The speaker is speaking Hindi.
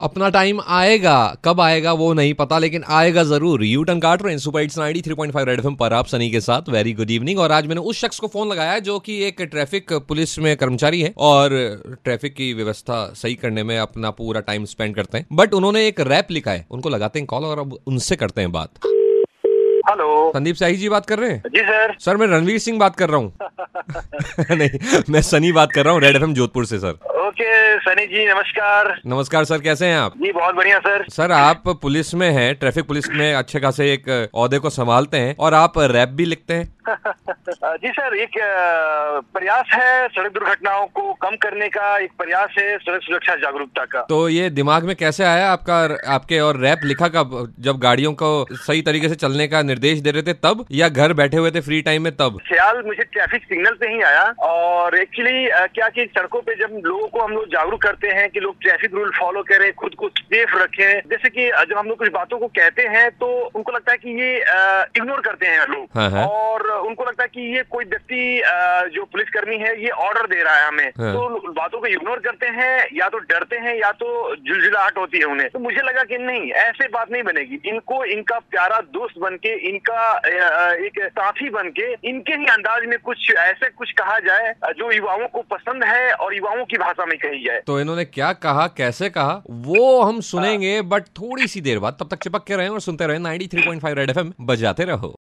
अपना टाइम आएगा कब आएगा वो नहीं पता लेकिन आएगा ज़रूर। यू टर्न काट रहे सुपर इट्स 93.5 रेड एफएम पर आप सनी के साथ। वेरी गुड इवनिंग और आज मैंने उस शख्स को फ़ोन लगाया जो कि एक ट्रैफ़िक पुलिस में कर्मचारी है और ट्रैफ़िक की व्यवस्था सही करने में अपना पूरा टाइम स्पेंड करते हैं। बट उन्होंने एक रैप लिखा है। उनको लगाते हैं कॉल और अब उनसे करते हैं बात। हेलो संदीप शाही जी बात कर रहे हैं? जी सर सर मैं रणवीर सिंह बात कर रहा हूँ। नहीं मैं सनी बात कर रहा हूँ रेड एफएम जोधपुर से सर ओके सनी जी नमस्कार। नमस्कार सर कैसे हैं आप? जी बहुत बढ़िया सर। सर आप पुलिस में हैं ट्रैफ़िक पुलिस में अच्छे खासे एक औहदे को संभालते हैं और आप रैप भी लिखते हैं। जी सर एक प्रयास है सड़क दुर्घटनाओं को कम करने का एक प्रयास है सड़क सुरक्षा जागरूकता का। तो ये दिमाग में कैसे आया आपका आपके और रैप लिखा कब जब गाड़ियों को सही तरीके से चलने का निर्देश दे रहे थे तब या घर बैठे हुए थे फ्री टाइम में तब? ख्याल मुझे ट्रैफ़िक सिग्नल पे ही आया और एक्चुअली क्या की सड़कों पे जब लोगों को हम लोग जागरूक करते हैं कि लोग ट्रैफ़िक रूल फॉलो करें खुद को सेफ़ रखें जैसे की जब हम लोग कुछ बातों को कहते हैं तो उनको लगता है की ये इग्नोर करते हैं लोग। हाँ, हाँ। और उनको लगता है कि ये कोई व्यक्ति जो पुलिसकर्मी है ये ऑर्डर दे रहा है हमें। हाँ। तो बातों को इग्नोर करते हैं या तो डरते हैं या तो झुलझुलाहट होती है उन्हें। तो मुझे लगा कि नहीं ऐसे बात नहीं बनेगी। इनको इनका प्यारा दोस्त बन के इनका एक साथी बन के इनके ही अंदाज में कुछ ऐसे कुछ कहा जाए जो युवाओं को पसंद है और युवाओं की भाषा में कही जाए। तो इन्होंने क्या कहा कैसे कहा? वो हम सुनेंगे बट थोड़ी सी देर बाद तब तक चिपक के रहे और सुनते रहे 93.5 रेड एफएम बजाते रहो।